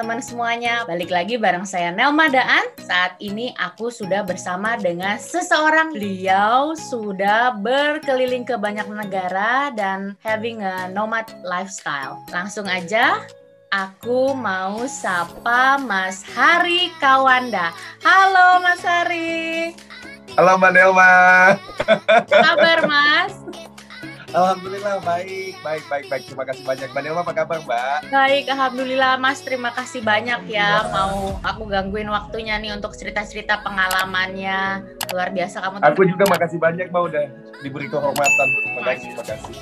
Teman-teman semuanya. Balik lagi bareng saya Nelma Daan. Saat ini aku sudah bersama dengan seseorang. Beliau sudah berkeliling ke banyak negara dan having a nomad lifestyle. Langsung aja Aku mau sapa Mas Hari Kawanda. Halo Mas Hari. Halo Mbak Nelma. Apa kabar Mas? Alhamdulillah baik, baik, baik, baik. Terima kasih banyak. Mbak Nelma apa kabar Mbak? Baik, Alhamdulillah Mas. Terima kasih banyak ya mau aku gangguin waktunya nih untuk cerita-cerita pengalamannya. Luar biasa kamu. Aku juga makasih banyak Mbak udah diberi kehormatan. Terima kasih, terima kasih.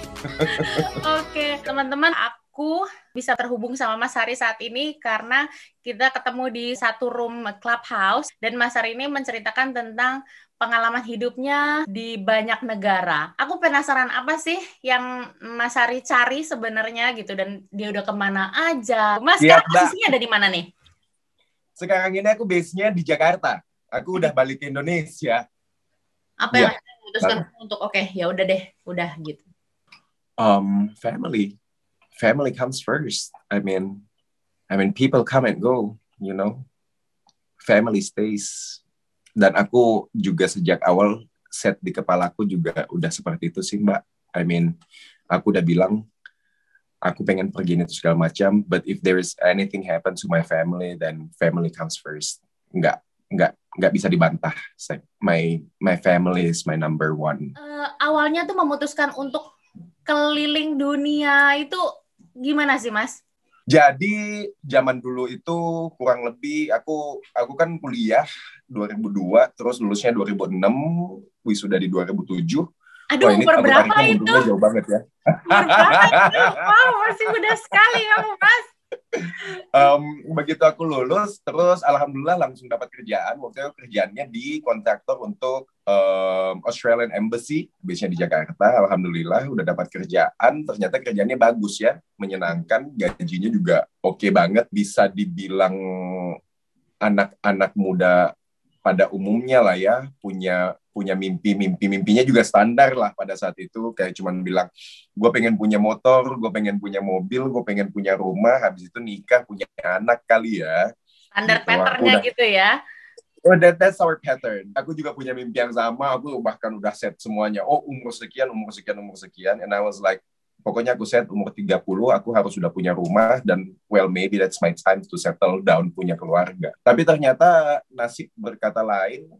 Oke, teman-teman, aku bisa terhubung sama Mas Hari saat ini karena kita ketemu di satu room clubhouse dan Mas Hari ini menceritakan tentang pengalaman hidupnya di banyak negara. Aku penasaran apa sih yang Mas Hari cari sebenarnya gitu dan dia udah ke mana aja. Mas, Siap, sekarang posisinya ada di mana nih? Sekarang ini aku base-nya di Jakarta. Aku udah balik ke Indonesia. Apa Iya. yang memutuskan untuk oke ya udah deh, udah gitu. Um, family, family comes first. I mean, I mean people come and go, you know. Family stays. Dan aku juga sejak awal set di kepalaku juga udah seperti itu sih Mbak. I mean, aku udah bilang aku pengen pergi itu segala macam. But if there is anything happen to my family, then family comes first. Nggak, nggak, nggak bisa dibantah. My my family is my number one. Eh, awalnya tuh memutuskan untuk keliling dunia itu gimana sih, Mas? Jadi zaman dulu itu kurang lebih aku aku kan kuliah 2002 terus lulusnya 2006 wisuda di 2007. Aduh, Wah, ini umur berapa itu? jauh banget ya. Umur berapa itu? Wow, masih muda sekali kamu, Mas. Em, begitu aku lulus terus alhamdulillah langsung dapat kerjaan. Waktu itu kerjaannya di kontraktor untuk em, Australian Embassy, base-nya di Jakarta. Alhamdulillah udah dapat kerjaan. Ternyata kerjaannya bagus ya, menyenangkan, gajinya juga oke banget. Bisa dibilang anak-anak muda pada umumnya lah ya punya punya mimpi mimpi mimpinya juga standar lah pada saat itu. Kayak cuman bilang gue pengen punya motor gue pengen punya mobil gue pengen punya rumah habis itu nikah punya anak kali ya. Standar Gitu, patternnya udah- gitu ya. oh that, that's our pattern. Aku juga punya mimpi yang sama aku bahkan udah set semuanya. Oh umur sekian umur sekian umur sekian. And I was like pokoknya aku set umur 30 aku harus sudah punya rumah dan well maybe that's my time to settle down punya keluarga. Tapi ternyata nasib berkata lain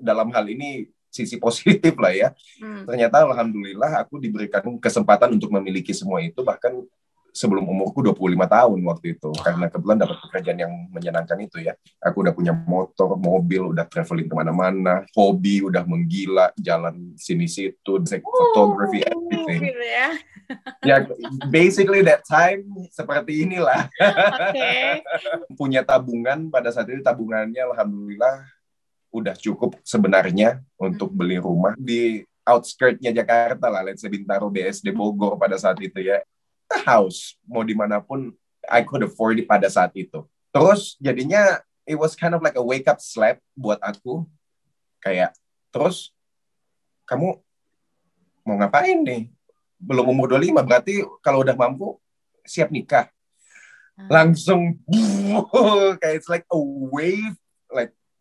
dalam hal ini sisi positif lah ya Hmm. ternyata alhamdulillah aku diberikan kesempatan untuk memiliki semua itu bahkan sebelum umurku 25 tahun waktu itu karena kebetulan dapat pekerjaan yang menyenangkan itu ya aku udah punya motor mobil udah traveling ke mana-mana hobi udah menggila jalan sini situ photography everything Gitu ya. ya basically that time seperti inilah Oke. punya tabungan pada saat itu tabungannya alhamdulillah udah cukup sebenarnya untuk beli rumah di outskirtnya Jakarta lah, let's say Bintaro BSD Bogor pada saat itu ya. A house mau di mana pun I could afford it pada saat itu. Terus jadinya it was kind of like a wake up slap buat aku. Kayak terus kamu mau ngapain nih? Belum umur 25 berarti kalau udah mampu siap nikah langsung kayak it's like a wave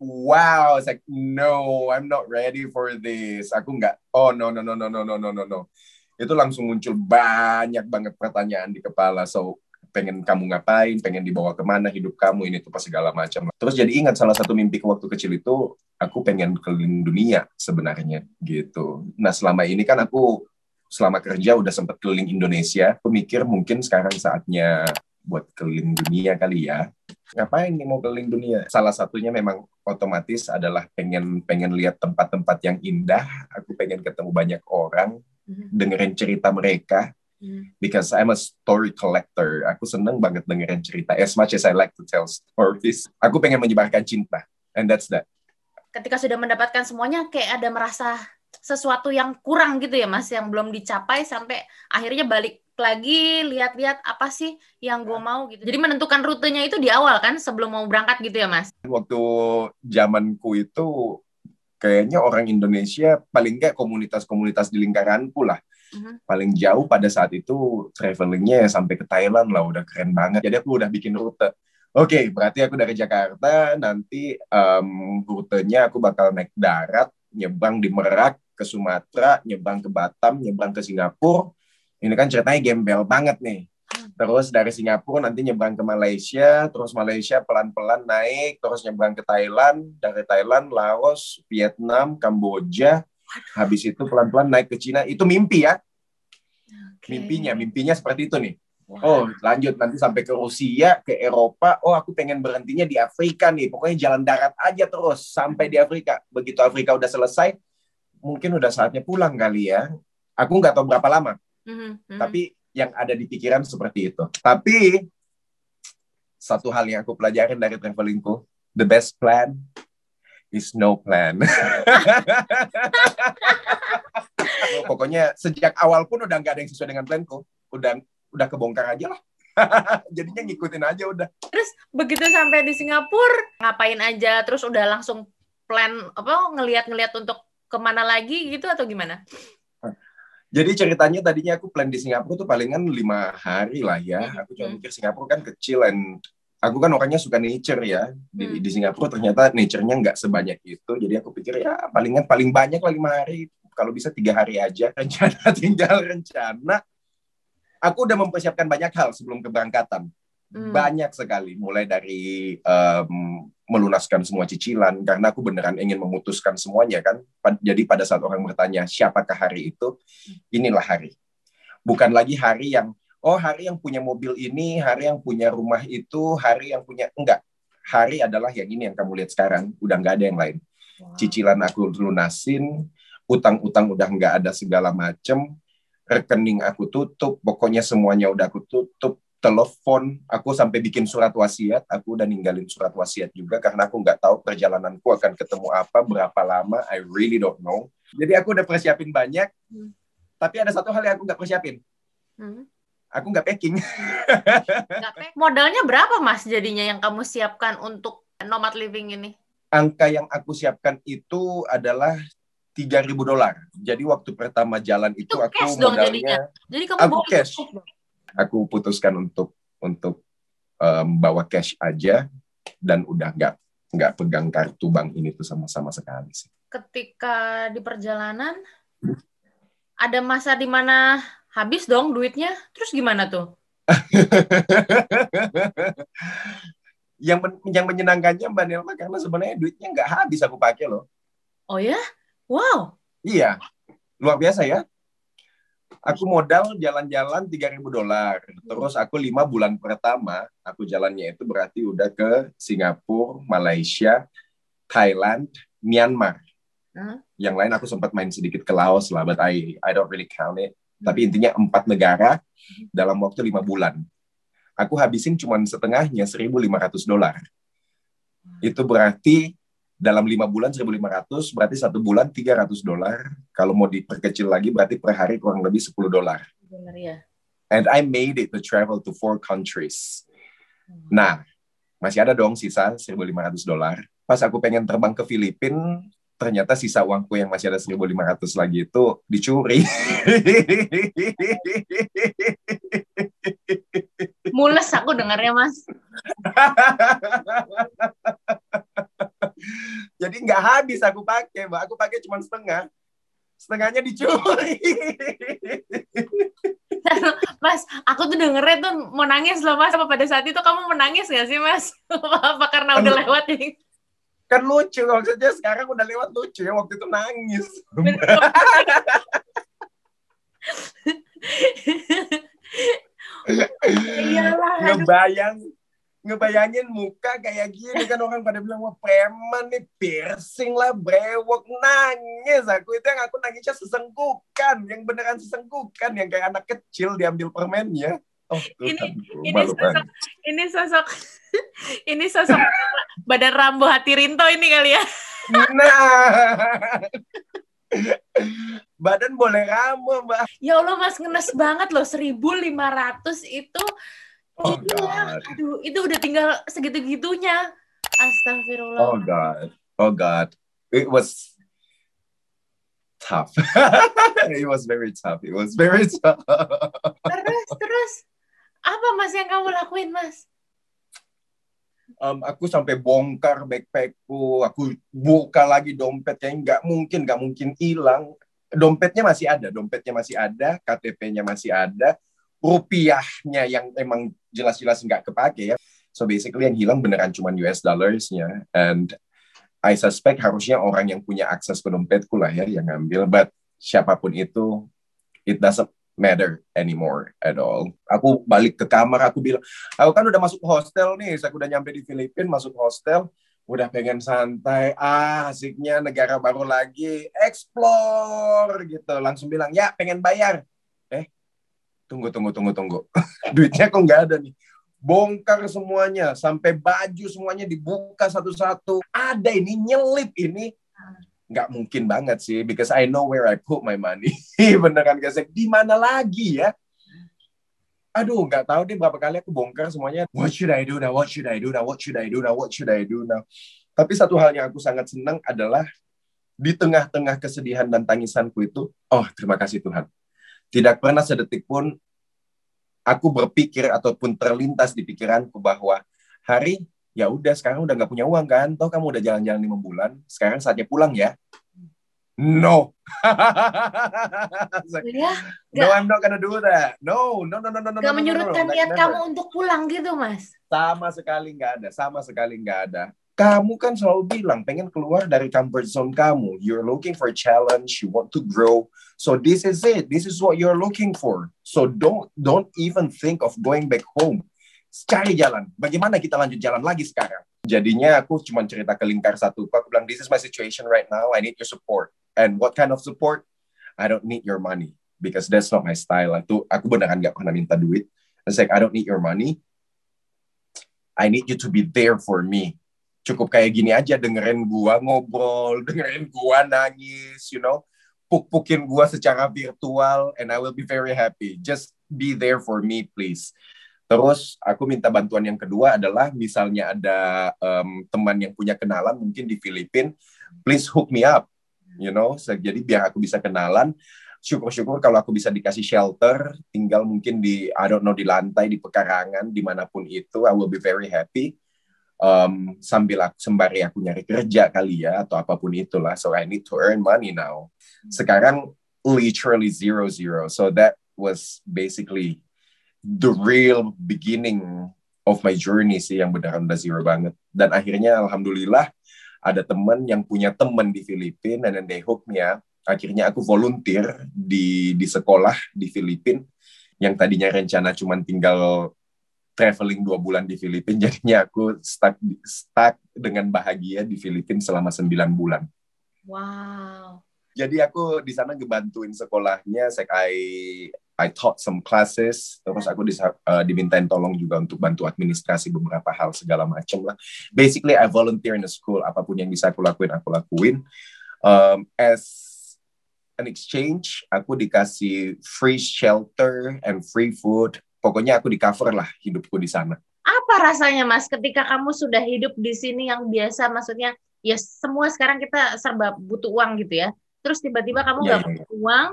wow it's like no I'm not ready for this. Aku nggak oh no no no no no no no no no. Itu langsung muncul banyak banget pertanyaan di kepala. So pengen kamu ngapain? Pengen dibawa ke mana hidup kamu? Ini tuh pas segala macam. Terus jadi ingat salah satu mimpi waktu kecil itu aku pengen keliling dunia sebenarnya gitu. Nah selama ini kan aku selama kerja udah sempat keliling Indonesia. Aku mikir mungkin sekarang saatnya buat keliling dunia kali ya. Ngapain nih mau keliling dunia? Salah satunya memang otomatis adalah pengen pengen lihat tempat-tempat yang indah. Aku pengen ketemu banyak orang, Hmm. dengerin cerita mereka. Hmm. Because I'm a story collector. Aku seneng banget dengerin cerita. As much as I like to tell stories, aku pengen menyebarkan cinta. And that's that. Ketika sudah mendapatkan semuanya kayak ada merasa sesuatu yang kurang gitu ya Mas yang belum dicapai sampai akhirnya balik lagi lihat-lihat apa sih yang gue mau gitu. Jadi menentukan rutenya itu di awal kan sebelum mau berangkat gitu ya Mas. Waktu zamanku itu kayaknya orang Indonesia paling nggak komunitas-komunitas di lingkaranku lah Mhm. Paling jauh pada saat itu travelingnya ya sampai ke Thailand lah, udah keren banget. Jadi aku udah bikin rute. Oke, berarti aku dari Jakarta, nanti em, rutenya aku bakal naik darat, nyebrang di Merak, ke Sumatera, nyebrang ke Batam, nyebrang ke Singapura. Ini kan ceritanya gembel banget nih. Terus dari Singapura nanti nyebrang ke Malaysia, terus Malaysia pelan-pelan naik, terus nyebrang ke Thailand, dari Thailand, Laos, Vietnam, Kamboja, habis itu pelan-pelan naik ke Cina. Itu mimpi ya, Oke. mimpinya, mimpinya seperti itu nih. Oh, lanjut nanti sampai ke Rusia, ke Eropa. Oh, aku pengen berhentinya di Afrika nih. Pokoknya jalan darat aja terus sampai di Afrika. Begitu Afrika udah selesai, mungkin udah saatnya pulang kali ya. Aku nggak tahu berapa lama, Mhm. tapi yang ada di pikiran seperti itu. Tapi satu hal yang aku pelajarin dari travelingku, the best plan is no plan. Pokoknya sejak awal pun udah nggak ada yang sesuai dengan planku. Udah udah kebongkar aja lah. Jadinya ngikutin aja udah. begitu sampai di Singapura ngapain aja terus udah langsung plan apa ngelihat-ngelihat untuk ke mana lagi gitu atau gimana? Jadi ceritanya tadinya aku plan di Singapura tuh palingan lima hari lah ya. Hmm. Aku cuma Hmm. mikir Singapura kan kecil and aku kan orangnya suka nature ya. Di, Hmm. di Singapura ternyata nature-nya nggak sebanyak itu. Jadi aku pikir ya palingan paling banyak lah lima hari. Kalau bisa tiga hari aja. Rencana tinggal rencana. Aku udah mempersiapkan banyak hal sebelum keberangkatan. Hmm. Banyak sekali. Mulai dari em, melunaskan semua cicilan. Karena aku beneran ingin memutuskan semuanya kan. Jadi pada saat orang bertanya siapakah hari itu, inilah hari. Bukan lagi hari yang, oh hari yang punya mobil ini, hari yang punya rumah itu, hari yang punya, enggak. Hari adalah yang ini yang kamu lihat sekarang. Udah nggak ada yang lain Wow. cicilan aku lunasin, utang-utang udah nggak ada segala macem, rekening aku tutup, pokoknya semuanya udah aku tutup, telepon, aku sampai bikin surat wasiat, aku udah ninggalin surat wasiat juga karena aku nggak tahu perjalananku akan ketemu apa, berapa lama, I really don't know. Jadi aku udah persiapin banyak, Hmm. tapi ada satu hal yang aku nggak persiapin, Hmm. aku nggak packing. Pe- Modalnya berapa mas jadinya yang kamu siapkan untuk nomad living ini? Angka yang aku siapkan itu adalah 3.000 dolar. Jadi waktu pertama jalan itu, Itu aku cash dong modalnya jadinya? Jadi kamu Aku cash. Aku putuskan untuk untuk em, bawa cash aja dan udah nggak nggak pegang kartu bank ini tuh sama-sama sekali sih. Ketika di perjalanan ada masa di mana habis dong duitnya, terus gimana tuh? yang men- yang menyenangkannya Mbak Nelma karena sebenarnya duitnya nggak habis aku pakai loh. Oh ya? Wow. Iya, luar biasa ya. Aku modal jalan-jalan 3.000 dolar. Terus aku lima bulan pertama, aku jalannya itu berarti udah ke Singapura, Malaysia, Thailand, Myanmar. Hmm. Yang lain aku sempat main sedikit ke Laos lah, but I I don't really count it. Tapi intinya empat negara dalam waktu lima bulan. Aku habisin cuma setengahnya 1.500 dolar. Itu berarti dalam lima bulan 1.500, berarti satu bulan 300 dolar. Kalau mau diperkecil lagi, berarti per hari kurang lebih 10 dolar. Ya. And I made it to travel to four countries. Nah, masih ada dong sisa 1.500 dolar. Pas aku pengen terbang ke Filipina, ternyata sisa uangku yang masih ada 1.500 lagi itu dicuri. Mules aku dengarnya mas. Jadi nggak habis aku pakai, mbak. Aku pakai cuma setengah. Setengahnya dicuri. Mas, aku tuh dengernya tuh mau nangis loh mas. Apa pada saat itu kamu menangis gak sih mas? Apa karena udah lewat nih? kan lucu maksudnya sekarang udah lewat lucu ya waktu itu nangis. Iyalah. ngebayang ngebayangin muka kayak gini kan orang pada bilang wah preman nih piercing lah brewok nangis. Aku itu yang aku nangisnya sesenggukan yang beneran sesenggukan yang kayak anak kecil diambil permennya. Oh Ini- Tuhanku, ini sosok-. Ini sosok ini sosok badan Rambo hati Rinto ini kali ya. nah. Badan boleh ramu mbak. Ya Allah Mas ngenes banget loh. 1500 itu oh god Aduh, itu udah tinggal segitu-gitunya. Astagfirullah. oh god oh god it was tough. it was very tough. It was very tough. terus, terus apa mas yang kamu lakuin mas? Um, aku sampai bongkar backpackku, aku buka lagi dompetnya, nggak mungkin, nggak mungkin hilang. Dompetnya masih ada, dompetnya masih ada, KTP-nya masih ada, rupiahnya yang emang jelas-jelas nggak kepake ya. So basically yang hilang beneran cuma US dollars-nya. And I suspect harusnya orang yang punya akses ke dompetku lah ya yang ngambil. But siapa pun itu, it doesn't matter anymore at all. Aku balik ke kamar, aku bilang, aku kan udah masuk hostel nih, saya udah nyampe di Filipina, masuk hostel, udah pengen santai, ah asiknya negara baru lagi, explore gitu. Langsung bilang, ya pengen bayar. Tunggu, tunggu, tunggu, tunggu. Duitnya kok nggak ada nih? Bongkar semuanya sampai baju semuanya dibuka satu-satu. Ada ini nyelip ini. Nggak mungkin banget sih because I know where I put my money. Beneran guys di mana lagi ya? Aduh nggak tahu deh berapa kali aku bongkar semuanya. What should I do now? What should I do now? What should I do now? What should I do now? Tapi satu hal yang aku sangat senang adalah di tengah-tengah kesedihan dan tangisanku itu oh terima kasih Tuhan tidak pernah sedetik pun aku berpikir ataupun terlintas di pikiranku bahwa hari ya udah sekarang udah nggak punya uang kan? Toh kamu udah jalan-jalan lima bulan sekarang saatnya pulang ya. No. Ya, no I'm not gonna do that. No no no no no no gak no, menyurutkan no, no, niat kamu untuk pulang gitu mas? Sama sekali nggak ada sama sekali nggak ada kamu kan selalu bilang pengen keluar dari comfort zone kamu you're looking for a challenge you want to grow So this is it. This is what you're looking for. So don't don't even think of going back home. Cari jalan. Bagaimana kita lanjut jalan lagi sekarang? Jadinya aku cuma cerita ke lingkar satu. Aku bilang, this is my situation right now. I need your support. And what kind of support? I don't need your money because that's not my style. Itu aku beneran gak pernah minta duit. I like, I don't need your money. I need you to be there for me. Cukup kayak gini aja dengerin gua ngobrol, dengerin gua nangis, you know puk-pukin gue secara virtual and I will be very happy. Just be there for me, please. Terus aku minta bantuan yang kedua adalah misalnya ada um, teman yang punya kenalan mungkin di Filipina, please hook me up, you know. Jadi biar aku bisa kenalan. Syukur-syukur kalau aku bisa dikasih shelter, tinggal mungkin di I don't know di lantai, di pekarangan, di mana pun itu, I will be very happy. Um, sambil aku, sembari aku nyari kerja kali ya atau apa pun itulah. So I need to earn money now. Sekarang literally zero zero. So that was basically the real beginning of my journey sih yang beneran udah zero banget. Dan akhirnya alhamdulillah ada temen yang punya temen di Filipina then they hook me up. Akhirnya aku volunteer di di sekolah di Filipina yang tadinya rencana cuma tinggal traveling dua bulan di Filipina jadinya aku stuck stuck dengan bahagia di Filipina selama sembilan bulan. Wow. Jadi aku di sana ngebantuin sekolahnya saya I I taught some classes terus aku disa, uh, dimintain tolong juga untuk bantu administrasi beberapa hal segala macam lah. Basically I volunteer in the school apa pun yang bisa aku lakuin aku lakuin. Um, as an exchange aku dikasih free shelter and free food pokoknya aku di cover lah hidupku di sana apa rasanya mas ketika kamu sudah hidup di sini yang biasa maksudnya ya semua sekarang kita serba butuh uang gitu ya terus tiba-tiba kamu iya, nggak yeah, yeah, punya uang,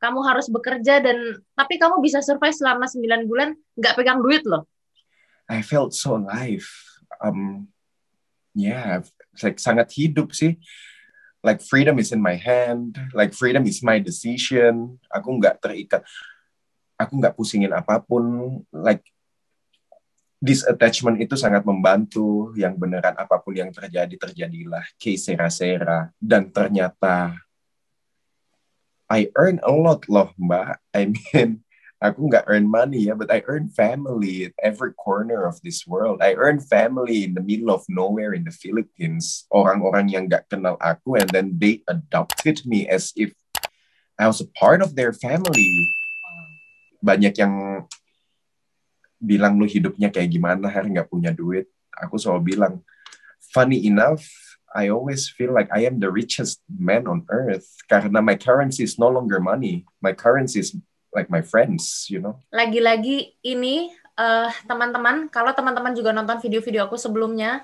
kamu harus bekerja dan tapi kamu bisa survive selama 9 bulan nggak pegang duit loh. I felt so alive. Um, yeah, like sangat hidup sih. Like freedom is in my hand, like freedom is my decision. Aku nggak terikat, aku nggak pusingin apa pun. Like this attachment itu sangat membantu. Yang beneran apa pun yang terjadi terjadilah, case sera-sera. Dan ternyata I earn a lot loh mbak. I mean, aku nggak earn money ya, but I earn family at every corner of this world. I earn family in the middle of nowhere in the Philippines. Orang-orang yang nggak kenal aku and then they adopted me as if I was a part of their family. Banyak yang bilang lu hidupnya kayak gimana hari nggak punya duit. Aku selalu bilang, funny enough, I always feel like I am the richest man on earth karena my currency is no longer money. My currency is like my friends, you know. Lagi-lagi ini eh, teman-teman, kalau teman-teman juga nonton video-video aku sebelumnya,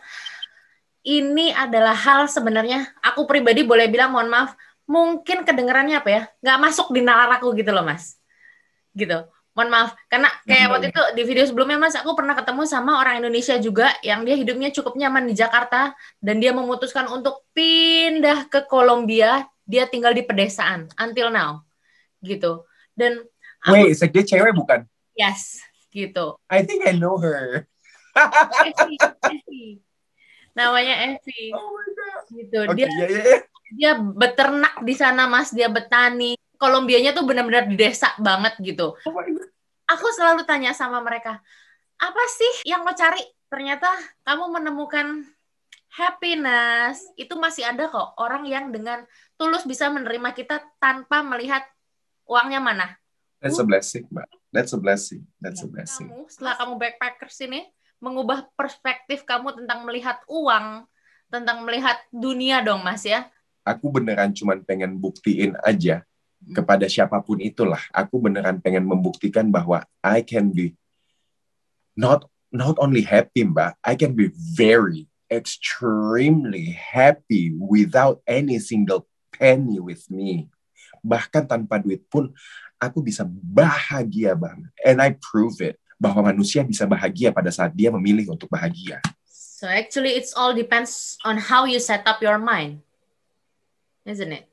ini adalah hal sebenarnya aku pribadi boleh bilang mohon maaf mungkin kedengarannya apa ya nggak masuk di nalar aku gitu loh mas gitu mohon maaf karena kayak Hmm. waktu itu di video sebelumnya mas aku pernah ketemu sama orang Indonesia juga yang dia hidupnya cukup nyaman di Jakarta dan dia memutuskan untuk pindah ke Kolombia dia tinggal di pedesaan until now gitu dan aku- Wait, sek dia cewek bukan? yes gitu I think I know her. Namanya Evi Oh my god. gitu Oke, dia ya ya. dia beternak di sana mas dia betani Kolombianya tuh benar-benar di desa banget gitu Oh aku selalu tanya sama mereka apa sih yang lo cari ternyata kamu menemukan happiness itu masih ada kok orang yang dengan tulus bisa menerima kita tanpa melihat uangnya mana That's a blessing, Mbak. That's a blessing. That's a blessing. kamu setelah kamu backpackers ini mengubah perspektif kamu tentang melihat uang tentang melihat dunia dong mas ya Aku beneran cuman pengen buktiin aja kepada siapa pun itulah. Aku beneran pengen membuktikan bahwa I can be not not only happy, Mbak. I can be very extremely happy without any single penny with me. Bahkan tanpa duit pun aku bisa bahagia banget. And I prove it bahwa manusia bisa bahagia pada saat dia memilih untuk bahagia. so actually it's all depends on how you set up your mind isn't it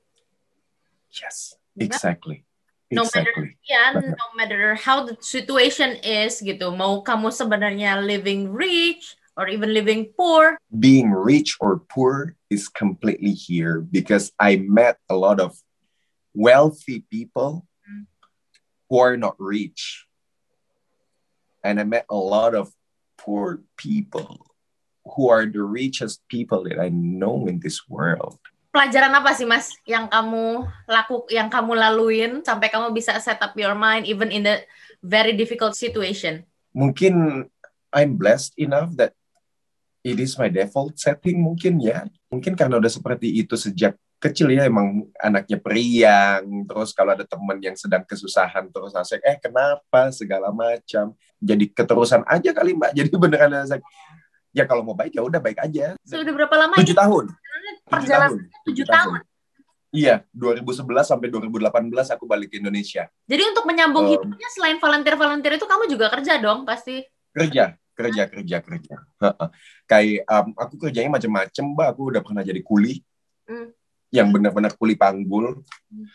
Yes? Exactly. No matter- Exactly. ya Benar. no matter how the situation is gitu mau kamu sebenarnya living rich or even living poor being rich or poor is completely here because I met a lot of wealthy people Mm. who are not rich. And I met a lot of poor people who are the richest people that I know in this world. Pelajaran apa sih mas yang kamu laku yang kamu laluin sampai kamu bisa set up your mind even in the very difficult situation? Mungkin I'm blessed enough that it is my default setting mungkin ya. Mungkin karena udah seperti itu sejak kecil ya emang anaknya periang terus kalau ada temen yang sedang kesusahan terus asik eh kenapa? segala macam. Jadi keterusan aja kali mbak. Jadi beneran asik. Ya kalau mau baik ya udah baik aja. Sudah berapa lama tujuh tahun Perjalanan tahun. tujuh tahun. iya 2011 sampai 2018 aku balik ke Indonesia. Jadi untuk menyambung Um, hidupnya selain volunteer volunteer itu kamu juga kerja dong pasti? Kerja kerja kerja kerja. Kayak um, aku kerjanya macam-macam mbak. Aku udah pernah jadi kuli. Hmm. yang benar-benar kuli panggul. Hmm.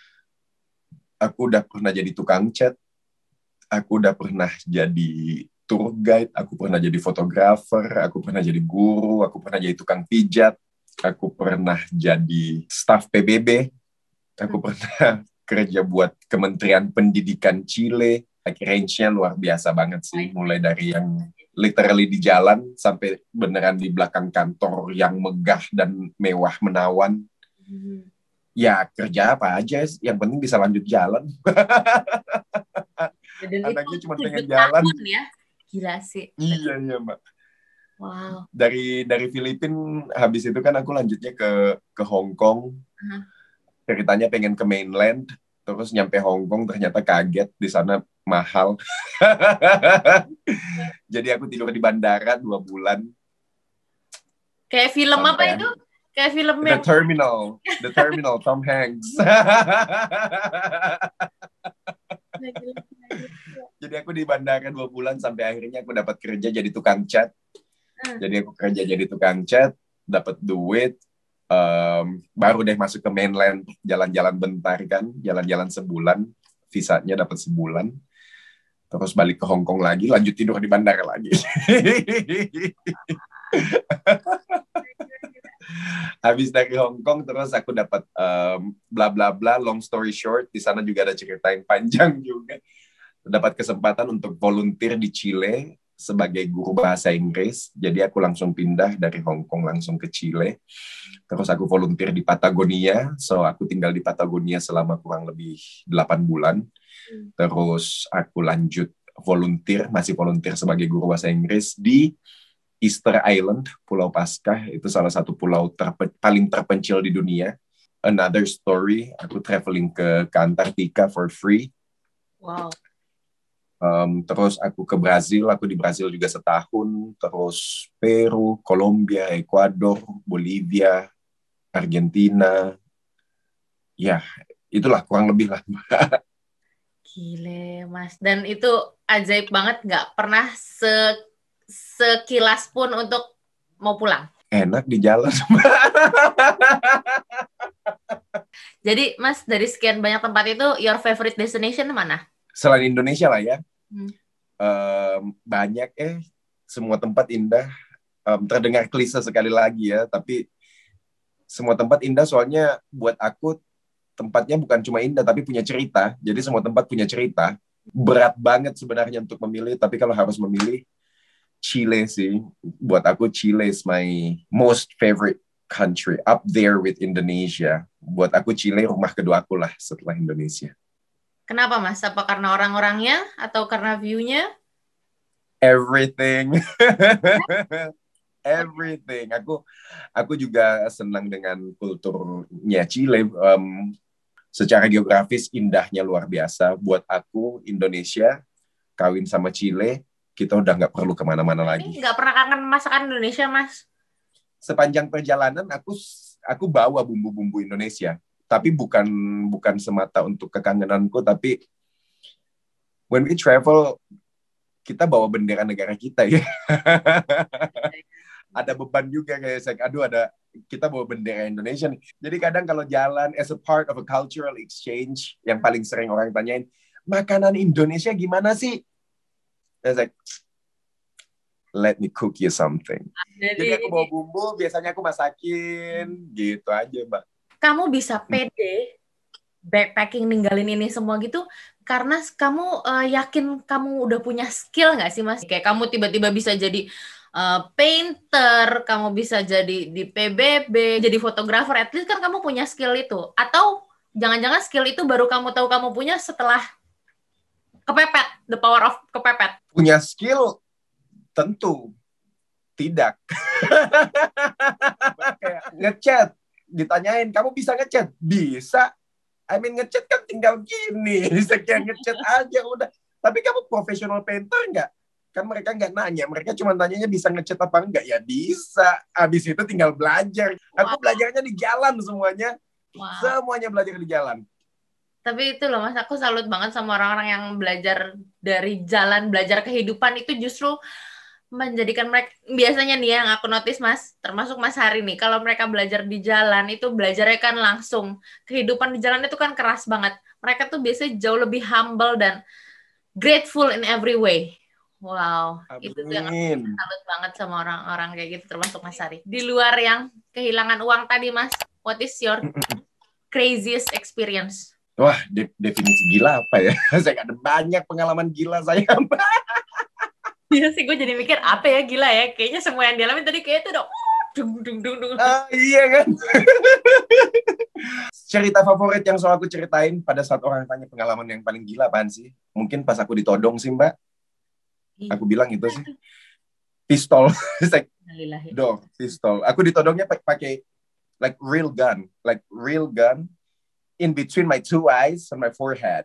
aku udah pernah jadi tukang cat. Aku udah pernah jadi tour guide. Aku pernah jadi fotografer. Aku pernah jadi guru. Aku pernah jadi tukang pijat aku pernah jadi staff PBB aku Hmm. pernah kerja buat Kementerian Pendidikan Chile. Like range-nya luar biasa banget sih. Mulai dari yang literally di jalan sampai beneran di belakang kantor yang megah dan mewah menawan. Ya kerja apa aja. Yang penting bisa lanjut jalan. Anaknya cuma pengen jalan. ya. Gila sih. Iya iya mbak wow. Dari dari Filipina habis itu kan aku lanjutnya ke ke Hong Kong. Hmm. ceritanya pengen ke mainland terus nyampe Hong Kong ternyata kaget di sana mahal. Jadi aku tidur di bandara dua bulan. Kayak film apa Sampai- itu? Kayak film The yang Terminal The Terminal Tom Hanks. Jadi aku di bandara dua bulan sampai akhirnya aku dapat kerja jadi tukang cat Hmm. jadi aku kerja jadi tukang cat dapat duit em, baru deh masuk ke mainland jalan-jalan bentar kan jalan-jalan sebulan visanya dapat sebulan. Terus balik ke Hong Kong lagi lanjut tidur di bandara lagi. Habis dari Hong Kong terus aku dapat em, bla bla bla long story short di sana juga ada cerita yang panjang juga. Dapat kesempatan untuk volunteer di Chile sebagai guru bahasa Inggris. Jadi aku langsung pindah dari Hong Kong langsung ke Chile. Terus aku volunteer di Patagonia. So aku tinggal di Patagonia selama kurang lebih 8 bulan. Hmm. Terus aku lanjut volunteer, masih volunteer sebagai guru bahasa Inggris di Easter Island, Pulau Paskah. Itu salah satu pulau terpe- paling terpencil di dunia. Another story, aku traveling ke, ke Antartika for free. wow Um, terus aku ke Brazil, aku di Brazil juga setahun, terus Peru, Kolombia, Ekuador, Bolivia, Argentina, ya itulah kurang lebih lah Gile mas. Dan itu ajaib banget nggak pernah se sekilas pun untuk mau pulang. Enak di jalan jadi mas dari sekian banyak tempat itu your favorite destination mana? Selain Indonesia lah ya Hmm. um, banyak eh semua tempat indah. Um, terdengar klise sekali lagi ya tapi semua tempat indah soalnya buat aku tempatnya bukan cuma indah tapi punya cerita. Jadi semua tempat punya cerita. Berat banget sebenarnya untuk memilih tapi kalau harus memilih Chile sih. Buat aku Chile is my most favorite country up there with Indonesia. Buat aku Chile rumah kedua aku lah setelah Indonesia kenapa mas? Apa karena orang-orangnya atau karena view-nya? Everything. Everything. Aku aku juga senang dengan kulturnya Chile. Um, secara geografis indahnya luar biasa. Buat aku Indonesia kawin sama Chile kita udah nggak perlu ke mana-mana lagi. Nggak pernah kangen masakan Indonesia mas? Sepanjang perjalanan aku aku bawa bumbu-bumbu Indonesia tapi bukan bukan semata untuk kekangenanku tapi when we travel kita bawa bendera negara kita ya ada beban juga kayak saya aduh ada kita bawa bendera Indonesia nih. Jadi kadang kalau jalan as a part of a cultural exchange yang paling sering orang tanyain, makanan Indonesia gimana sih? I like, let me cook you something. Jadi, Jadi aku bawa bumbu, biasanya aku masakin, gitu aja, Mbak. Kamu bisa pede backpacking ninggalin ini semua gitu karena kamu uh, yakin kamu udah punya skill nggak sih mas? Kayak kamu tiba-tiba bisa jadi uh, painter, kamu bisa jadi di PBB, jadi fotografer, at least kan kamu punya skill itu. Atau jangan-jangan skill itu baru kamu tahu kamu punya setelah kepepet, the power of kepepet. Punya skill tentu tidak. Kayak ngechat, ditanyain, kamu bisa ngechat? Bisa. I mean ngechat kan tinggal gini, sekian ngechat aja udah. Tapi kamu profesional painter nggak? kan mereka nggak nanya mereka cuma tanyanya bisa ngecat apa enggak ya bisa habis itu tinggal belajar aku belajarnya di jalan semuanya wow. semuanya belajar di jalan tapi itu loh mas aku salut banget sama orang-orang yang belajar dari jalan belajar kehidupan itu justru menjadikan mereka biasanya nih yang aku notice mas termasuk mas Hari nih kalau mereka belajar di jalan itu belajarnya kan langsung kehidupan di jalan itu kan keras banget mereka tuh biasanya jauh lebih humble dan grateful in every way Wow, Amin. itu tuh yang salut banget sama orang-orang kayak gitu termasuk Mas Ari. Di luar yang kehilangan uang tadi Mas, what is your craziest experience? Wah, de definisi gila apa ya? saya ada banyak pengalaman gila saya. Iya sih, gue jadi mikir apa ya gila ya? Kayaknya semua yang dialami tadi kayak itu dong. Dung, dung, dung, dung. Uh, iya kan? Cerita favorit yang selalu aku ceritain pada saat orang tanya pengalaman yang paling gila apaan sih? Mungkin pas aku ditodong sih, Mbak aku bilang itu sih pistol like door pistol aku ditodongnya pakai like real gun like real gun in between my two eyes and my forehead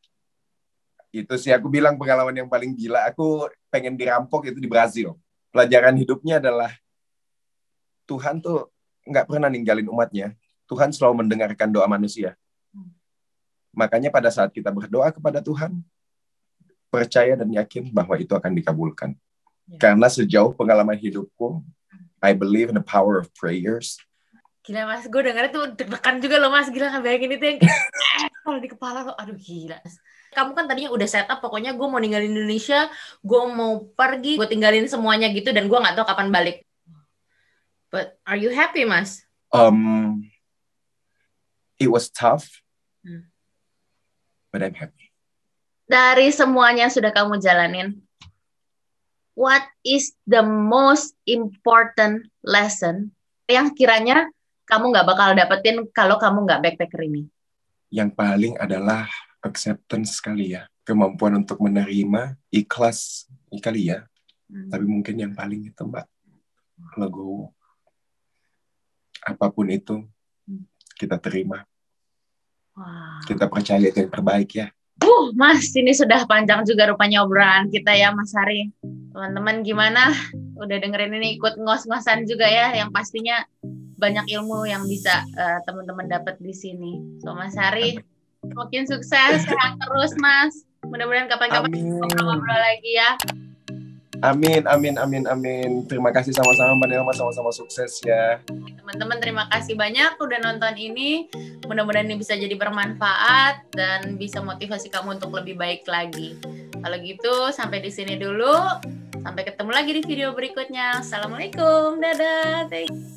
itu sih aku bilang pengalaman yang paling gila aku pengen dirampok itu di Brazil pelajaran hidupnya adalah Tuhan tuh nggak pernah ninggalin umatnya Tuhan selalu mendengarkan doa manusia makanya pada saat kita berdoa kepada Tuhan percaya dan yakin bahwa itu akan dikabulkan. Ya. Karena sejauh pengalaman hidupku, I believe in the power of prayers. Gila mas, gue denger itu deg-degan juga loh mas. Gila bayangin itu yang kayak kalau di kepala lo, aduh gila. Kamu kan tadinya udah set up, pokoknya gue mau ninggalin Indonesia, gue mau pergi, gue tinggalin semuanya gitu, dan gue nggak tahu kapan balik. But are you happy mas? Um, it was tough, hmm. but I'm happy dari semuanya yang sudah kamu jalanin, what is the most important lesson yang kiranya kamu nggak bakal dapetin kalau kamu nggak backpacker ini? Yang paling adalah acceptance sekali ya, kemampuan untuk menerima, ikhlas kali ya. Hmm. Tapi mungkin yang paling itu mbak, lagu apa pun itu hmm. kita terima. Wow. Kita percaya itu yang terbaik ya. Uh, Mas, ini sudah panjang juga rupanya obrolan kita ya, Mas Hari. Teman-teman gimana? Udah dengerin ini ikut ngos-ngosan juga ya, yang pastinya banyak ilmu yang bisa uh, teman-teman dapat di sini. So Mas Hari, makin sukses, sehat terus Mas. Mudah-mudahan kapan-kapan ngobrol-ngobrol lagi ya. Amin, amin, amin, amin. Terima kasih sama-sama Mbak Nelma, sama-sama sukses ya. Teman-teman terima kasih banyak udah nonton ini. Mudah-mudahan ini bisa jadi bermanfaat dan bisa motivasi kamu untuk lebih baik lagi. Kalau gitu sampai di sini dulu. Sampai ketemu lagi di video berikutnya. Assalamualaikum. Dadah. Thank you.